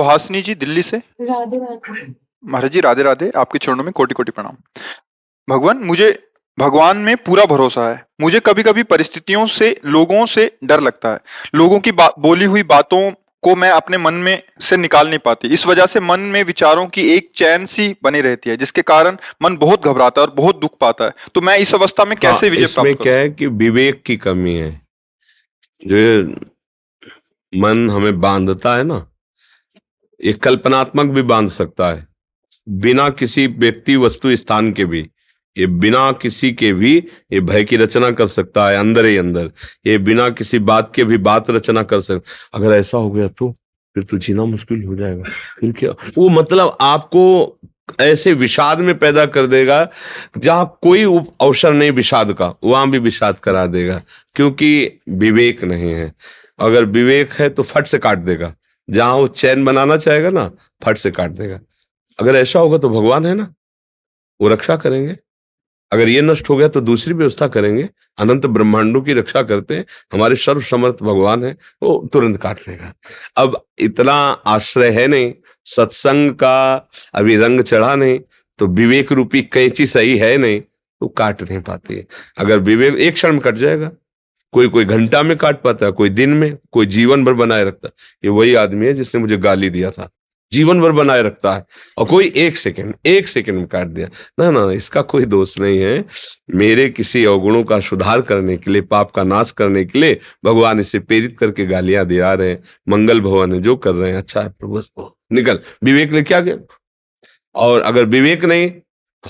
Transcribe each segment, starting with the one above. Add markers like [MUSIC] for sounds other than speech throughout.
तो हासनी जी दिल्ली से? राधे राधे। महाराज जी राधे राधे आपके चरणों में कोटि कोटि प्रणाम। भगवान मुझे भगवान में पूरा भरोसा है। मुझे कभी कभी परिस्थितियों से लोगों से डर लगता है। लोगों की बा- बोली हुई बातों को मैं अपने मन में से निकाल नहीं पाती। इस वजह से मन में विचारों की एक चैन सी बनी रहती है जिसके कारण मन बहुत घबराता है और बहुत दुख पाता है। तो मैं इस अवस्था में कैसे हाँ, विजय इसमें प्राप्त क्या है कि विवेक की कमी है। जो मन हमें बांधता है ना ये कल्पनात्मक भी बाँध सकता है। बिना किसी व्यक्ति वस्तु स्थान के भी, ये बिना किसी के भी ये भय की रचना कर सकता है अंदर ही अंदर। ये बिना किसी बात के भी बात रचना कर सकता अगर ऐसा हो गया तो फिर तो जीना मुश्किल हो जाएगा। फिर क्या? वो मतलब आपको ऐसे विषाद में पैदा कर देगा, जहाँ कोई अवसर नहीं विषाद का, वहाँ भी विषाद करा देगा, क्योंकि विवेक नहीं है। अगर विवेक है तो फट से काट देगा। जहाँ वो चैन बनाना चाहेगा ना, फट से काट देगा। अगर ऐसा होगा तो भगवान है ना, वो रक्षा करेंगे। अगर ये नष्ट हो गया तो दूसरी व्यवस्था करेंगे। अनंत ब्रह्मांडों की रक्षा करते हैं। हमारे सर्व समर्थ भगवान है, वो तुरंत काट लेगा। अब इतना आश्रय है नहीं, सत्संग का अभी रंग चढ़ा नहीं तो विवेक रूपी कैंची सही है नहीं तो काट नहीं पाती अगर विवेक, एक क्षण कट जाएगा। कोई कोई घंटा में काट पाता है कोई दिन में, कोई जीवन भर बनाए रखता। है ये वही आदमी है जिसने मुझे गाली दिया था। जीवन भर बनाए रखता है। और कोई एक सेकंड एक सेकंड में काट दिया। ना ना, इसका कोई दोष नहीं है। मेरे किसी अवगुणों का सुधार करने के लिए, पाप का नाश करने के लिए, भगवान इसे प्रेरित करके गालियाँ दिया रहे हैं। मंगल भवन है, जो कर रहे हैं। अच्छा है, प्रभु निकल। विवेक ने क्या किया? और अगर विवेक नहीं,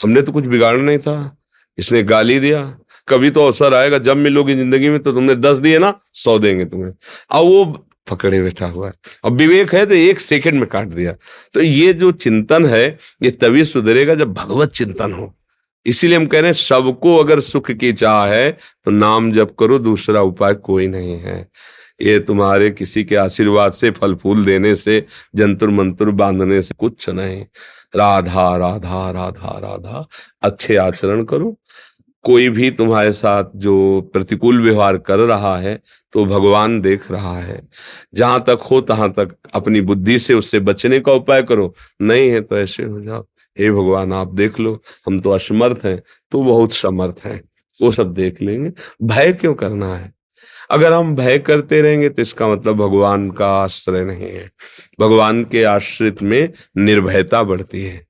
हमने तो कुछ बिगाड़ना नहीं था। इसने गाली दिया। कभी तो अवसर आएगा। जब मिलोगी ज़िंदगी में तो तुमने दस दिए ना, सौ देंगे तुम्हें। अब वो पकड़े बैठा हुआ है। अब विवेक है तो एक सेकंड में काट दिया। तो ये जो चिंतन है, ये तभी सुधरेगा जब भगवत चिंतन हो। इसीलिए हम कह रहे हैं, सबको अगर सुख की चाह है तो नाम जप करो, दूसरा उपाय कोई नहीं है। ये तुम्हारे किसी के आशीर्वाद से फल फूल देने से जंतुर मंतुर बांधने से कुछ नहीं। राधा राधा राधा राधा, अच्छे आचरण करो। कोई भी तुम्हारे साथ जो प्रतिकूल व्यवहार कर रहा है तो भगवान देख रहा है। जहाँ तक हो, तहां तक अपनी बुद्धि से उससे बचने का उपाय करो। नहीं है तो ऐसे हो जाओ। हे भगवान, आप देख लो, हम तो असमर्थ हैं तो बहुत समर्थ हैं। वो सब देख लेंगे। भय क्यों करना है? अगर हम भय करते रहेंगे तो इसका मतलब भगवान का आश्रय नहीं है। भगवान के आश्रित में निर्भयता बढ़ती है।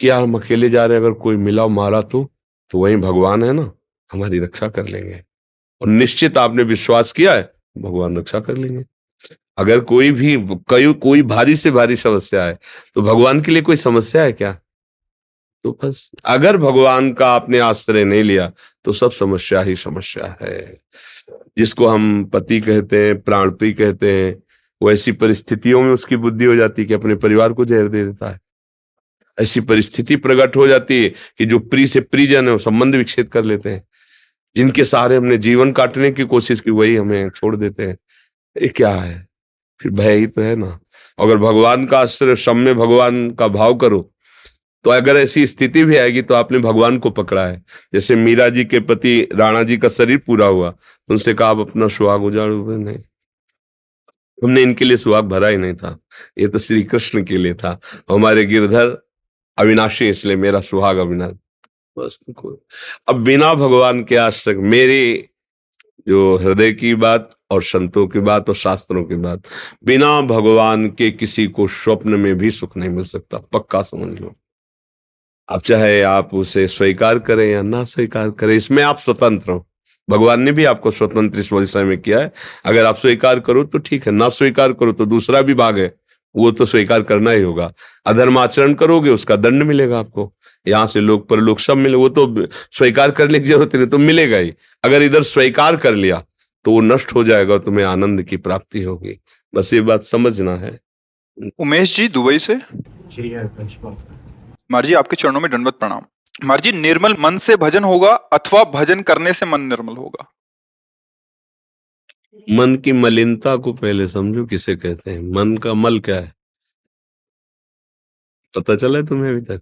कि यार हम अकेले जा रहे हैं? अगर कोई मिला मारा तो? तो वही भगवान है ना, हमारी रक्षा कर लेंगे। और निश्चित आपने विश्वास किया है, भगवान रक्षा कर लेंगे। अगर कोई भी, कई, कोई भारी से भारी समस्या है तो भगवान के लिए कोई समस्या है क्या? तो बस, अगर भगवान का आपने आश्रय नहीं लिया तो सब समस्या ही समस्या है। जिसको हम पति कहते हैं प्राणप्रिय कहते हैं, वो ऐसी परिस्थितियों में उसकी बुद्धि हो जाती है कि अपने परिवार को जहर दे देता है। ऐसी परिस्थिति प्रकट हो जाती है कि जो प्री से प्रिजन है संबंध विकसित कर लेते हैं। जिनके सहारे हमने जीवन काटने की कोशिश की, वही हमें छोड़ देते हैं। ये क्या है? फिर भय ही तो है ना। अगर भगवान का आश्रय सम में भगवान का भाव करो तो अगर ऐसी स्थिति भी आएगी तो आपने भगवान को पकड़ा है। जैसे मीरा जी के पति राणा जी का शरीर पूरा हुआ तो उनसे कहा, आप अपना सुहाग उजाड़ो नहीं। हमने इनके लिए सुहाग भरा ही नहीं था। ये तो श्री कृष्ण के लिए था। हमारे गिरधर अविनाशी, इसलिए मेरा सुहाग अविनाश बस अब बिना भगवान के आज तक मेरे जो हृदय की बात और संतों की बात और शास्त्रों की बात, बिना भगवान के किसी को स्वप्न में भी सुख नहीं मिल सकता। पक्का समझ लो। आप चाहे आप उसे स्वीकार करें या ना स्वीकार करें, इसमें आप स्वतंत्र हो। भगवान ने भी आपको स्वतंत्र इस विषय में किया है। अगर आप स्वीकार करो तो ठीक है, ना स्वीकार करो तो दूसरा भी भाग है। वो तो स्वीकार करना ही होगा। अधर्म आचरण करोगे उसका दंड मिलेगा आपको। यहाँ से लोग पर लोग सब मिले वो तो स्वीकार करने की ज़रूरत नहीं तो मिलेगा ही। अगर इधर स्वीकार कर लिया तो वो नष्ट हो जाएगा तुम्हें आनंद की प्राप्ति होगी। बस ये बात समझना है। उमेश जी दुबई से? मार जी आपके चरणों में दंडवत प्रणाम। मार जी निर्मल मन से भजन होगा अथवा भजन करने से मन निर्मल होगा? मन की मलिनता को पहले समझो किसे कहते हैं? मन का मल क्या है? पता चला है तुम्हें अभी तक?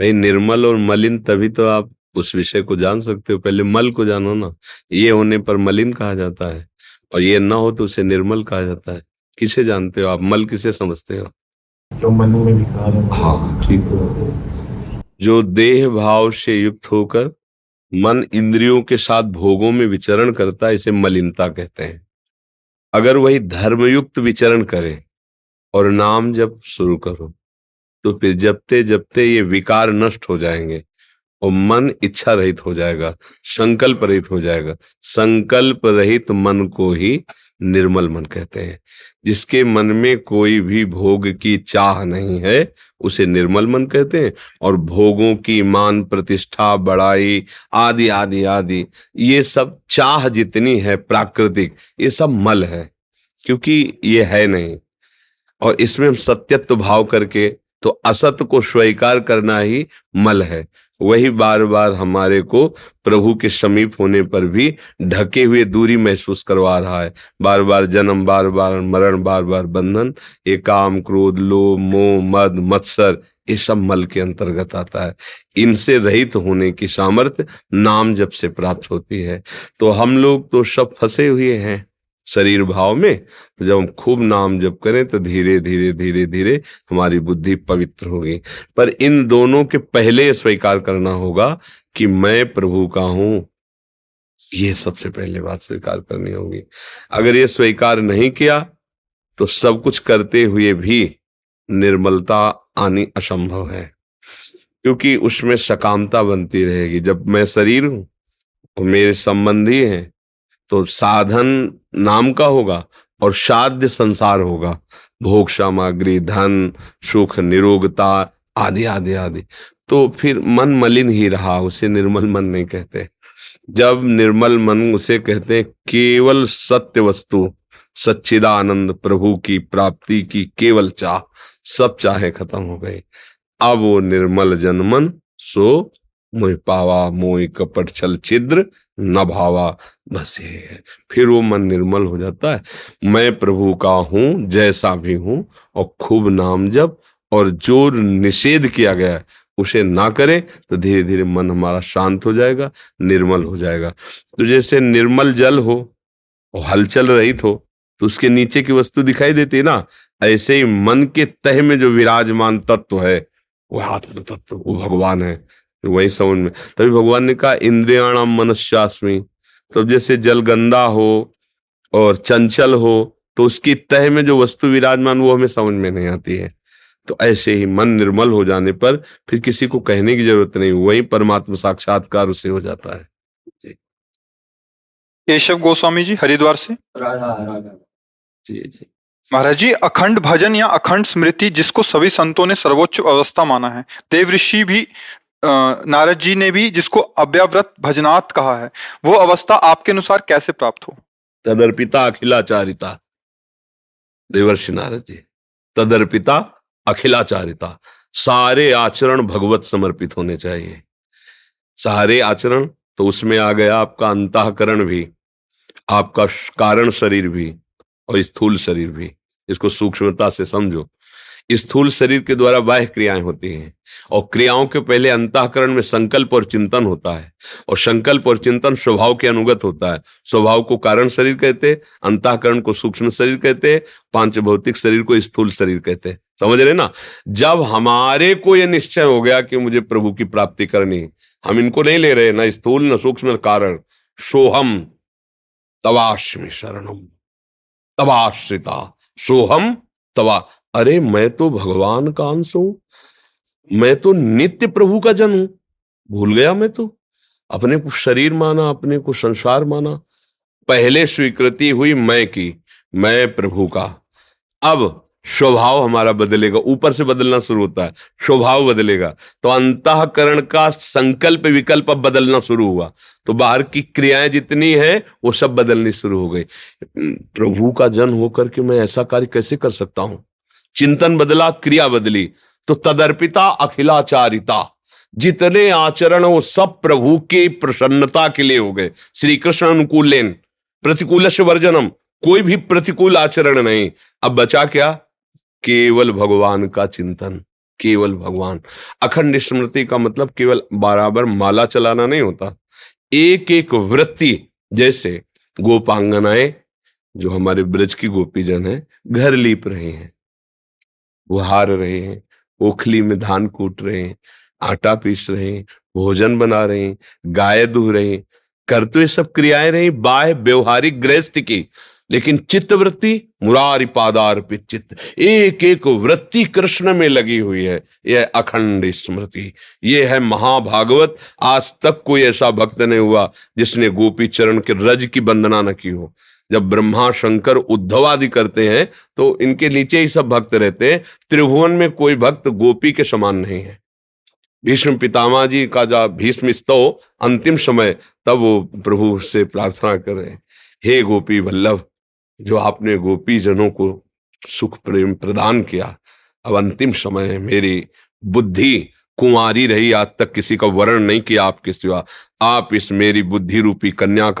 भाई निर्मल और मलिन तभी तो आप उस विषय को जान सकते हो। पहले मल को जानो ना। ये होने पर मलिन कहा जाता है और ये ना हो तो उसे निर्मल कहा जाता है। किसे जानते हो आप? मल किसे समझते हो? जो मन में विकार है हाँ ठीक है। जो देह भाव से युक्त होकर मन इंद्रियों के साथ भोगों में विचरण करता है, इसे मलिनता कहते हैं। अगर वही धर्मयुक्त विचरण करे और नाम जब शुरू करो तो फिर जबते जबते ये विकार नष्ट हो जाएँगे। और मन इच्छा रहित हो जाएगा, संकल्प रहित हो जाएगा। संकल्प रहित मन को ही निर्मल मन कहते हैं। जिसके मन में कोई भी भोग की चाह नहीं है, उसे निर्मल मन कहते हैं। और भोगों की मान, प्रतिष्ठा, बड़ाई, आदि आदि आदि, ये सब चाह जितनी है, प्राकृतिक, ये सब मल है। क्योंकि ये है नहीं। और इसमें हम सत्यत्व भाव करके तो असत को स्वीकार करना ही मल है। वही बार बार हमारे को प्रभु के समीप होने पर भी ढके हुए दूरी महसूस करवा रहा है। बार बार जन्म बार बार मरण बार बार बंधन, ये काम, क्रोध, लोभ, मोह, मद, मत्सर, ये सब मल के अंतर्गत आता है। इनसे रहित होने की सामर्थ्य नाम जब से प्राप्त होती है। तो हम लोग तो सब फंसे हुए हैं। शरीर भाव में तो जब हम खूब नाम जप करें तो धीरे धीरे धीरे धीरे हमारी बुद्धि पवित्र होगी। पर इन दोनों के पहले स्वीकार करना होगा कि मैं प्रभु का हूँ। ये सबसे पहले बात स्वीकार करनी होगी। अगर ये स्वीकार नहीं किया तो सब कुछ करते हुए भी निर्मलता आनी असंभव है। क्योंकि उसमें सकामता बनती रहेगी। जब मैं शरीर हूँ और मेरे संबंधी हैं तो साधन नाम का होगा और साध्य संसार होगा। भोग, सामग्री, धन, सुख, निरोगता, आदि आदि आदि। तो फिर मन मलिन ही रहा, उसे निर्मल मन नहीं कहते। जब निर्मल मन उसे कहते हैं केवल सत्य वस्तु, सच्चिदानंद प्रभु की प्राप्ति की केवल चाह, सब चाहे खत्म हो गए अब वो निर्मल जनमन सो मोह पावा, मोह कपट छल छिद्र न भावा, बस ये है। फिर वो मन निर्मल हो जाता है। मैं प्रभु का हूँ, जैसा भी हूँ, और खूब नाम जब और जो निषेध किया गया है, उसे ना करें तो धीरे धीरे मन हमारा शांत हो जाएगा, निर्मल हो जाएगा। तो जैसे निर्मल जल हो, और हलचल रहित हो तो उसके नीचे की वस्तु दिखाई देती है ना, ऐसे ही मन के तह में जो विराजमान तत्व है, वो आत्म तत्व वो भगवान है। वही समझ में। तभी भगवान ने कहा इंद्रियाणाम मनुष्यास्मी तो जैसे जल गंदा हो और चंचल हो तो उसकी तह में जो वस्तु विराजमान वो हमें समझ में नहीं आती है। तो ऐसे ही मन निर्मल हो जाने पर फिर किसी को कहने की ज़रूरत नहीं वही परमात्मा साक्षात्कार उसे हो जाता है। केशव गोस्वामी जी हरिद्वार से? राधा राधा। जी जी। महाराज जी अखंड भजन या अखंड स्मृति जिसको सभी संतों ने सर्वोच्च अवस्था माना है देव ऋषि भी नारद जी ने भी जिसको अव्यव्रत भजनात् कहा है, वो अवस्था आपके अनुसार कैसे प्राप्त हो? तदर्पिता अखिलाचारिता। देवर्षि नारद जी, तदर्पिता अखिलाचारिता। सारे आचरण भगवत समर्पित होने चाहिए। सारे आचरण तो उसमें आ गया आपका अंतकरण भी, आपका कारण शरीर भी और स्थूल शरीर भी। इसको सूक्ष्मता से समझो। स्थूल शरीर के द्वारा बाह्य क्रियाएँ होती हैं। और क्रियाओं के पहले अंतकरण में संकल्प और चिंतन होता है। और संकल्प और चिंतन स्वभाव के अनुगत होता है। स्वभाव को कारण शरीर कहते अंतकरण को सूक्ष्म शरीर कहते पाँच भौतिक शरीर को स्थूल शरीर कहते समझ रहे ना? जब हमारे को यह निश्चय हो गया कि मुझे प्रभु की प्राप्ति करनी हम इनको नहीं ले रहे, ना स्थूल, न सूक्ष्म कारण। सोहम तवाश्मी शरणम। तवाश्रिता। सोहम तवा अरे मैं तो भगवान का अंश हूँ। मैं तो नित्य प्रभु का जन हूँ। भूल गया मैं तो। अपने को शरीर माना, अपने को संसार माना। पहले स्वीकृति हुई मैं की, मैं प्रभु का। अब स्वभाव हमारा बदलेगा, ऊपर से बदलना शुरू होता है। स्वभाव बदलेगा। तो अंतकरण का संकल्प विकल्प अब बदलना शुरू हुआ। तो बाहर की क्रियाएँ जितनी है, वो सब बदलनी शुरू हो गई। प्रभु का जन होकर के मैं ऐसा कार्य कैसे कर सकता हूँ? चिंतन बदला, क्रिया बदली। तो तदर्पिता अखिलाचारिता। जितने आचरण वो सब प्रभु की प्रसन्नता के लिए हो गए। श्री कृष्ण अनुकूल प्रतिकूल वर्जनम, कोई भी प्रतिकूल आचरण नहीं। अब बचा क्या? केवल भगवान का चिंतन, केवल भगवान। अखंड स्मृति का मतलब केवल बराबर माला चलाना नहीं होता। एक एक वृत्ति, जैसे गोपांगनाएँ, जो हमारे ब्रज की गोपीजन है, घर लीप रहे हैं। वो हार रहे हैं ओखली में धान कूट रहे हैं, आटा पीस रहे हैं, भोजन बना रहे हैं, गाय दुह रहे हैं। कर तो ये सब क्रियाएँ रही बाह्य व्यवहारिक गृहस्थ की, लेकिन चित्त वृत्ति मुरारी पादार्पित चित्त। एक एक वृत्ति कृष्ण में लगी हुई है यह अखंड स्मृति। ये है महाभागवत, आज तक कोई ऐसा भक्त नहीं हुआ जिसने गोपी चरण के रज की वंदना न की हो। जब ब्रह्मा शंकर उद्धव आदि करते हैं तो इनके नीचे ही सब भक्त रहते हैं। त्रिभुवन में कोई भक्त गोपी के समान नहीं है। भीष्म पितामा जी का जब भीष्म स्तव अंतिम समय, तब वो प्रभु से प्रार्थना कर रहे हैं, हे गोपी वल्लभ, जो आपने गोपी जनों को सुख प्रेम प्रदान किया, अब अंतिम समय मेरी बुद्धि कुंवारी रही, आज तक किसी का वर्ण नहीं किया आपके सिवा। आप इस मेरी बुद्धि रूपी कन्या का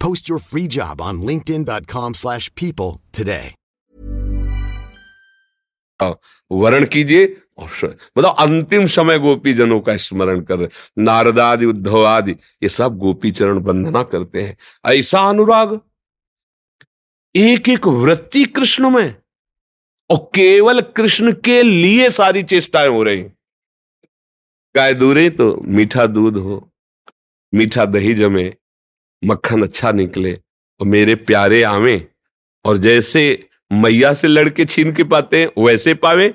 Post your free job on linkedin.com slash people today. वर्ण कीजिए और मतलब अंतिम समय गोपी जनों का स्मरण कर नारदादि उद्धव आदि, ये सब गोपी चरण वंदना करते हैं। ऐसा अनुराग एक एक वृत्ति कृष्ण में और केवल कृष्ण के लिए सारी चेष्टाएँ हो रही गाय दूरे तो मीठा दूध हो, मीठा दही जमे मक्खन अच्छा निकले और मेरे प्यारे आवे और जैसे मैया से लड़के छीन के पाते हैं, वैसे पावे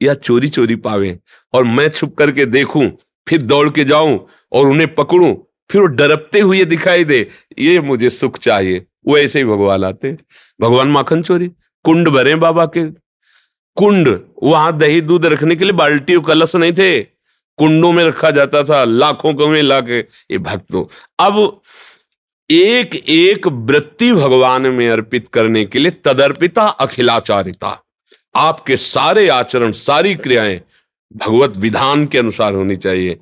या चोरी चोरी पावे। और मैं छुप करके देखूँ, फिर दौड़ के जाऊँ और उन्हें पकड़ूं, फिर वो डरपते हुए दिखाई दे, ये मुझे सुख चाहिए। वो ऐसे ही भगवान आते भगवान माखन चोरी, कुंड भरे बाबा के। कुंड, वहाँ दही दूध रखने के लिए बाल्टी और कलश नहीं थे। कुंडों में रखा जाता था, लाखों को में लाके। ये भक्तों, अब एक एक वृत्ति भगवान में अर्पित करने के लिए तदर्पिता अखिलाचारिता। आपके सारे आचरण, सारी क्रियाएँ भगवत विधान के अनुसार होनी चाहिए।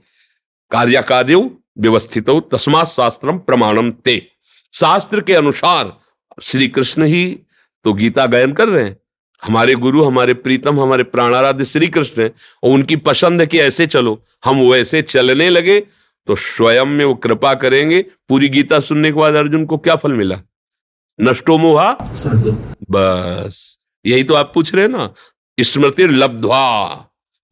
कार्य कार्य व्यवस्थित, तस्मात शास्त्रम प्रमाणम ते। शास्त्र के अनुसार श्री कृष्ण ही तो गीता गायन कर रहे हैं। हमारे गुरु, हमारे प्रीतम, हमारे प्राणाराध्य श्री कृष्ण है और उनकी पसंद है कि ऐसे चलो। हम वैसे चलने लगे तो स्वयं में वो कृपा करेंगे। पूरी गीता सुनने के बाद अर्जुन को क्या फल मिला? नष्टो मोहा? बस। यही तो आप पूछ रहे हैं ना? स्मृति लब्ध्वा।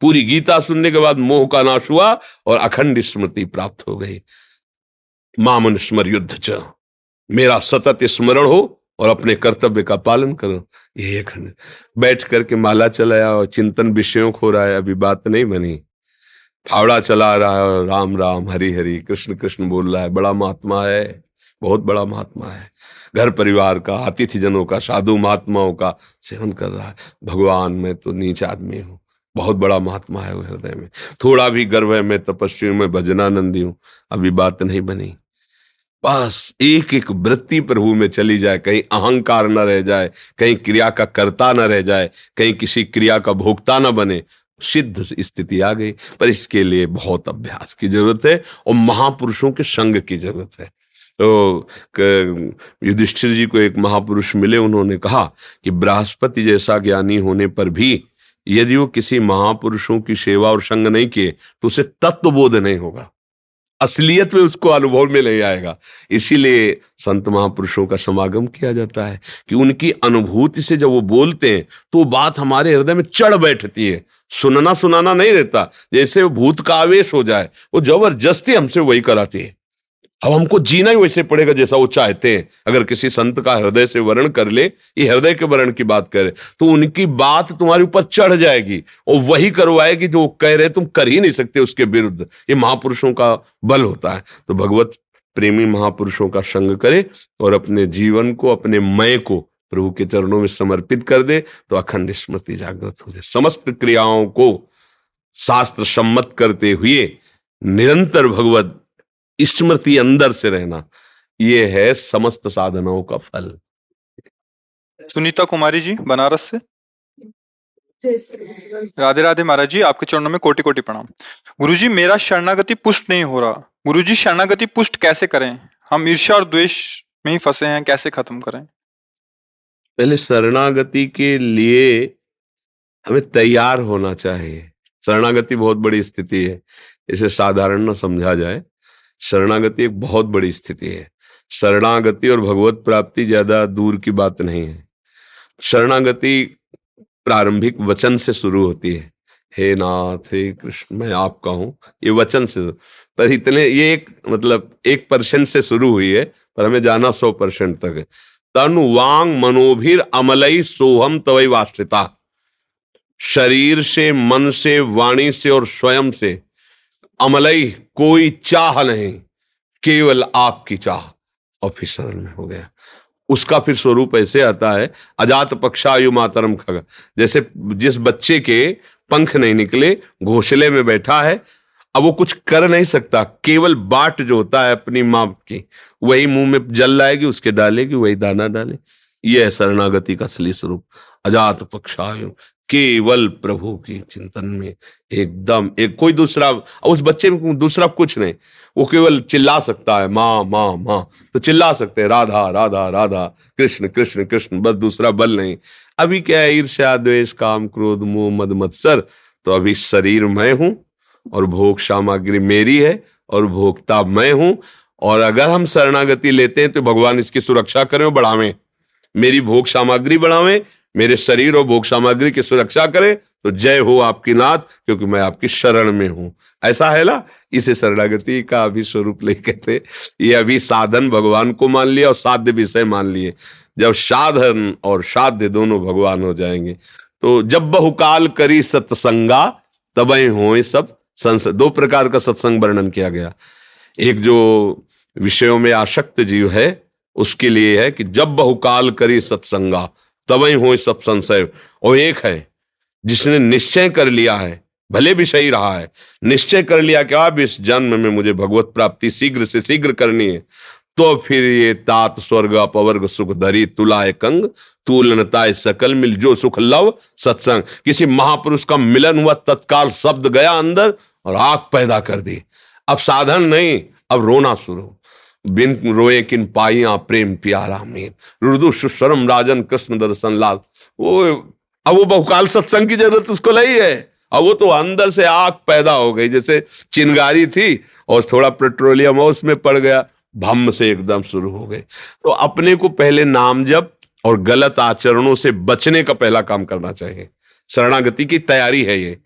पूरी गीता सुनने के बाद मोह का नाश हुआ और अखंड स्मृति प्राप्त हो गई। मामन स्मर युद्ध च। मेरा सतत स्मरण हो और अपने कर्तव्य का पालन करो। यही अखंड। बैठ करके माला चलाया और चिंतन विषयों खो रहा है अभी बात नहीं बनी। फावड़ा चला रहा है राम राम, हरि हरि, कृष्ण कृष्ण बोल रहा है, बड़ा महात्मा है, बहुत बड़ा महात्मा है। घर परिवार का, अतिथिजनों का, साधु महात्माओं का सेवन कर रहा है। भगवान मैं तो नीच आदमी हूँ, बहुत बड़ा महात्मा है हृदय में। थोड़ा भी गर्व है, मैं तपस्वी में भजनानंदी हूँ, अभी बात नहीं बनी। बस एक एक वृत्ति प्रभु में चली जाए, कहीं अहंकार न रह जाए, कहीं क्रिया का कर्ता न रह जाए, कहीं किसी क्रिया का भोक्ता न बने सिद्ध स्थिति आ गई, पर इसके लिए बहुत अभ्यास की ज़रूरत है और महापुरुषों के संग की ज़रूरत है। तो युधिष्ठिर जी को एक महापुरुष मिले, उन्होंने कहा कि बृहस्पति जैसा ज्ञानी होने पर भी यदि वो किसी महापुरुषों की सेवा और संग नहीं किए तो उसे तत्वबोध नहीं होगा। असलियत में उसको अनुभव में नहीं आएगा। इसीलिए संत महापुरुषों का समागम किया जाता है कि उनकी अनुभूति से जब वो बोलते हैं तो बात हमारे हृदय में चढ़ बैठती है। सुनना सुनाना नहीं रहता। जैसे भूत का आवेश हो जाए, वो ज़बरदस्ती हमसे वही कराती है। अब हमको जीना ही वैसे पड़ेगा जैसा वो चाहते हैं। अगर किसी संत का हृदय से वर्ण कर ले, ये हृदय के वर्ण की बात करे तो उनकी बात तुम्हारे ऊपर चढ़ जाएगी और वही करवाएगी जो वो कह रहे तुम कर ही नहीं सकते उसके विरुद्ध। ये महापुरुषों का बल होता है। तो भगवत प्रेमी महापुरुषों का संग करे और अपने जीवन को, अपने मय को प्रभु के चरणों में समर्पित कर दे तो अखंड स्मृति जागृत हो जाए। समस्त क्रियाओं को शास्त्र सम्मत करते हुए निरंतर भगवत स्मृति अंदर से रहना ये है समस्त साधनाओं का फल। सुनीता कुमारी जी बनारस से। राधे राधे महाराज जी आपके चरणों में कोटि कोटि प्रणाम। गुरु जी मेरा शरणागति पुष्ट नहीं हो रहा। गुरु जी शरणागति पुष्ट कैसे करें? हम ईर्ष्या और द्वेष में ही फंसे हैं कैसे खत्म करें? पहले शरणागति के लिए हमें तैयार होना चाहिए। शरणागति बहुत बड़ी स्थिति है इसे साधारण न समझा जाए। शरणागति एक बहुत बड़ी स्थिति है। शरणागति और भगवत प्राप्ति ज़्यादा दूर की बात नहीं है। शरणागति प्रारंभिक वचन से शुरू होती है। हे नाथ, हे कृष्ण, मैं आपका हूँ। ये वचन से पर इतने ये एक मतलब एक परसेंट से शुरू हुई है, पर हमें जाना सौ परसेंट तक है। तनु वांग मनोभिर अमलई सोहम तवई वास्ता शरीर से, मन से, वाणी से और स्वयं से अमलई कोई चाह नहीं, केवल आपकी चाह। और फिर सरल में हो गया। उसका फिर स्वरूप ऐसे आता है, अजात पक्षायु मातरम खग। जैसे जिस बच्चे के पंख नहीं निकले, घोसले में बैठा है, अब वो कुछ कर नहीं सकता। केवल बाट जो होता है अपनी माँ की, वही मुँह में जल लाएगी, उसके डालेगी, वही दाना डाले यह शरणागति का असली स्वरूप। अजात पक्षायु केवल प्रभु के चिंतन में एकदम, एक कोई दूसरा उस बच्चे में दूसरा कुछ नहीं। वो केवल चिल्ला सकता है, माँ माँ माँ। तो चिल्ला सकते हैं, राधा राधा राधा, कृष्ण कृष्ण कृष्ण। बस दूसरा बल नहीं। अभी क्या है, ईर्ष्या, द्वेष, काम, क्रोध, मोह, मद, मत्सर? तो अभी शरीर मैं हूँ और भोग सामग्री मेरी है और भोक्ता मैं हूँ। और अगर हम शरणागति लेते हैं तो भगवान इसकी सुरक्षा करें बढ़ावें। मेरी भोग सामग्री बढ़ावें मेरे शरीर और भोग सामग्री की सुरक्षा करे तो जय हो आपकी नाथ, क्योंकि मैं आपकी शरण में हूँ। ऐसा है ना? इसे शरणागति का अभी स्वरूप ले कहते ये अभी साधन भगवान को मान लिया और साध्य विषय मान लिए। जब साधन और साध्य दोनों भगवान हो जाएँगे। तो जब बहुकाल करी सत्संगा, तब हो सब संस, दो प्रकार का सत्संग वर्णन किया गया। एक जो विषयों में आसक्त जीव है, उसके लिए है कि जब बहुकाल करी सत्संगा तब ही हो सब संशय और एक है, जिसने निश्चय कर लिया है, भले भी सही रहा है, निश्चय कर लिया कि अब इस जन्म में मुझे भगवत प्राप्ति शीघ्र से शीघ्र करनी है तो फिर ये तात, स्वर्ग, अपवर्ग, सुख धरी तुलाए कंग तुलनताए सकल, मिल, जो सुख, लव, सत्संग, किसी महापुरुष का मिलन हुआ तत्काल शब्द गया अंदर और आग पैदा कर दी। अब साधन नहीं, अब रोना शुरू। बिन रोए किन पाइया प्रेम प्यारा मीत। रुदु सुस्वरम राजन कृष्ण दर्शन लाल। वो, अब वो बहुकाल सत्संग की ज़रूरत उसको नहीं है। अब वो तो अंदर से आग पैदा हो गई, जैसे चिंगारी थी और थोड़ा पेट्रोलियम और उसमें पड़ गया भम से एकदम शुरू हो गए तो अपने को पहले नाम जब और गलत आचरणों से बचने का पहला काम करना चाहिए। शरणागति की तैयारी है ये।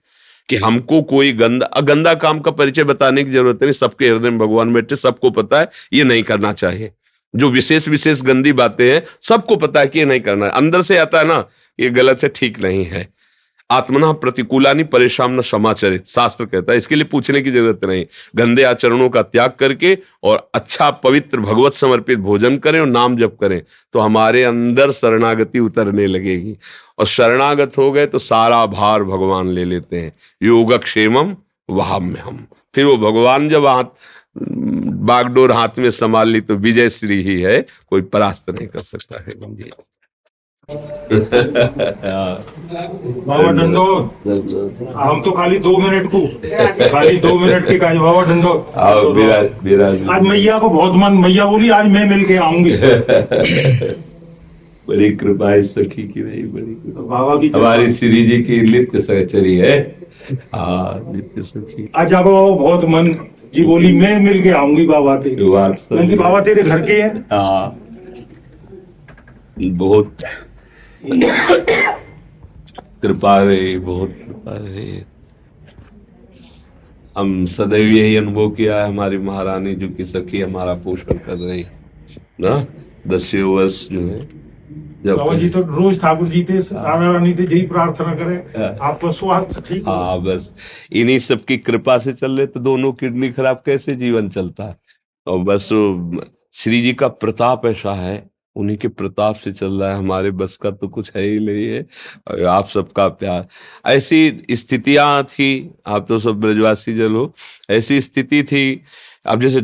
कि हमको कोई गंदा गंदा काम का परिचय बताने की ज़रूरत नहीं, सबके हृदय में भगवान बैठे, सबको पता है, ये नहीं करना चाहिए। जो विशेष विशेष गंदी बातें हैं, सबको पता है कि ये नहीं करना है। अंदर से आता है ना, ये गलत है ठीक नहीं है। आत्मना प्रतिकूलानी परेशान न समाचरित शास्त्र कहता है। इसके लिए पूछने की ज़रूरत नहीं। गंदे आचरणों का त्याग करके और अच्छा पवित्र भगवत समर्पित भोजन करें और नाम जप करें तो हमारे अंदर शरणागति उतरने लगेगी। और शरणागत हो गए तो सारा भार भगवान ले लेते हैं। योगक्षेमम वहाँ में हम फिर वो भगवान जब हाथ, बागडोर हाथ में संभाल ली तो विजय श्री ही है, कोई परास्त नहीं कर सकता है। बाबा डंडो हम तो खाली दो मिनट को खाली दो मिनट के काज बाबा डंडो आज मैया को बहुत मन मैया बोली आज मैं मिल के आऊँगी। [LAUGHS] बड़ी कृपा है सखी की नहीं बड़ी तो बाबा की हमारी श्री जी की नित्य सहचरी है। हाँ नित्य सखी। आज आपको बहुत मन। जी बोली मैं मिल के आऊँगी बाबा थे बाबा तेरे घर के हैं। हाँ। बहुत कृपा रहे बहुत कृपा रहे। हम सदैव यही अनुभव किया है हमारी महारानी जो की सखी हमारा पोषण कर रही ना? दसियों वर्ष जो है जब बाबा जी तो रोज ठाकुर जी थे राधा रानी थे यही प्रार्थना करें हाँ। आपको स्वास्थ्य ठीक हाँ। बस। इन्हीं सबकी कृपा से चल रहे तो दोनों किडनी खराब कैसे जीवन चलता? है और बस श्री जी का प्रताप ऐसा है उन्हीं के प्रताप से चल रहा है। हमारे बस का तो कुछ है ही नहीं है। आप सबका प्यार। ऐसी स्थितियाँ थी। आप तो सब ब्रजवासी जन हो। ऐसी स्थिति थी। अब जैसे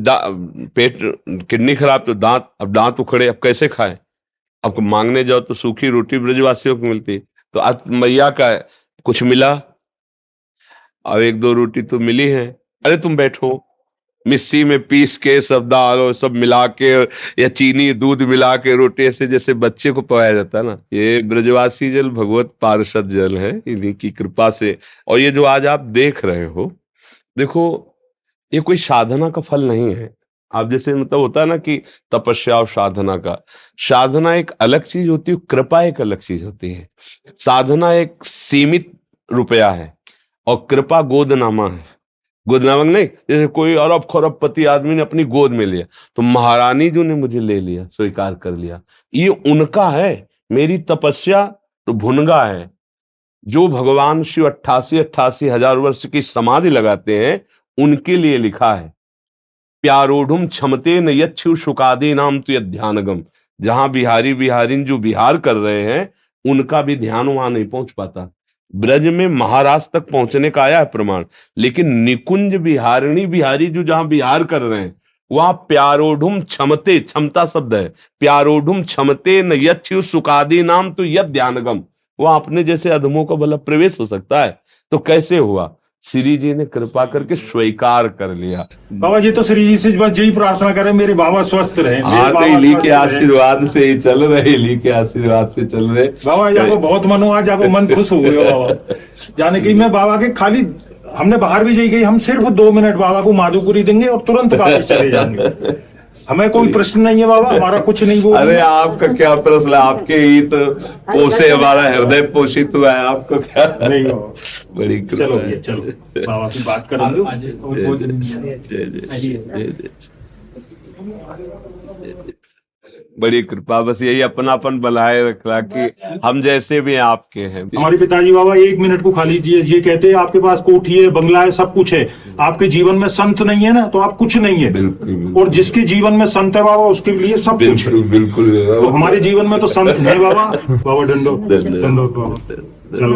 पेट किडनी खराब तो दांत, अब दांत उखड़े, अब कैसे खाए? अब मांगने जाओ तो सूखी रोटी ब्रजवासियों को मिलती। तो आज मैया का कुछ मिला? और एक दो रोटी तो मिली है। अरे, तुम बैठो। मिस्सी में पीस के सब दाल सब मिला के या चीनी, दूध मिला के रोटी, ऐसे जैसे बच्चे को पवाया जाता है ना। ये ब्रजवासी जल, भगवत पार्षद जल है, इन्हीं की कृपा से। और ये जो आज आप देख रहे हो, देखो, ये कोई साधना का फल नहीं है। आप जैसे मतलब होता है ना कि तपस्या और साधना का। साधना एक अलग चीज़ होती है, कृपा एक अलग चीज़ होती है। साधना एक सीमित रुपया है, और कृपा गोदनामा है। गोद नामक नहीं जैसे कोई अरब खरबपति आदमी ने अपनी गोद में लिया तो महारानी जो ने मुझे ले लिया, स्वीकार कर लिया। ये उनका है, मेरी तपस्या तो भुनगा है। जो भगवान शिव अट्ठासी अट्ठासी हज़ार वर्ष की समाधि लगाते हैं, उनके लिए लिखा है प्यारोढ़ क्षमते न यक्षु सुकादे नाम तो ध्यानगम जहाँ बिहारी बिहारी जो बिहार कर रहे हैं, उनका भी ध्यान वहाँ नहीं पहुँच पाता। ब्रज में महाराष्ट्र तक पहुँचने का आया है प्रमाण। लेकिन निकुंज बिहारिणी बिहारी जो जहाँ बिहार कर रहे हैं, वहाँ प्यारोढ़ क्षमते, क्षमता शब्द है। प्यारोढ़ क्षमते न यु सुकादि नाम तो यद ध्यानगम। वह अपने जैसे अधमों का भला प्रवेश हो सकता है। तो कैसे हुआ? श्री जी ने कृपा करके स्वीकार कर लिया। बाबा जी तो श्री जी से बस यही प्रार्थना करें मेरे बाबा स्वस्थ रहे। हाँ तो इली के आशीर्वाद से ही चल रहे इली के आशीर्वाद से चल रहे। बाबा जी आपको बहुत मन हुआ आपको मन खुश हो गया बाबा। जाने की मैं बाबा के खाली हमने बाहर भी जाई गई हम सिर्फ़ दो मिनट बाबा को माधुपुरी देंगे और तुरंत वापस चले जाएँगे। हमें कोई प्रश्न नहीं है बाबा हमारा कुछ नहीं बोल अरे आपका क्या प्रश्न है आपके ही तो पोसे हमारा हृदय पोषित हुआ है आपको क्या नहीं बड़ी चलो चलो बाबा की बात कर जय जय जय जय बड़ी कृपा बस यही अपनापन बनाए रखना कि हम जैसे भी आपके हैं। हमारे पिताजी बाबा एक मिनट को खाली दिए ये कहते हैं आपके पास कोठी है बंगला है सब कुछ है। आपके जीवन में संत नहीं है ना तो आप कुछ नहीं है। बिल्कुल, बिल्कुल। और जिसके जीवन में संत है बाबा उसके लिए सब कुछ है। बिल्कुल तो हमारे जीवन में तो संत है बाबा। बाबा डंडो। डंडो बाबा। चलो।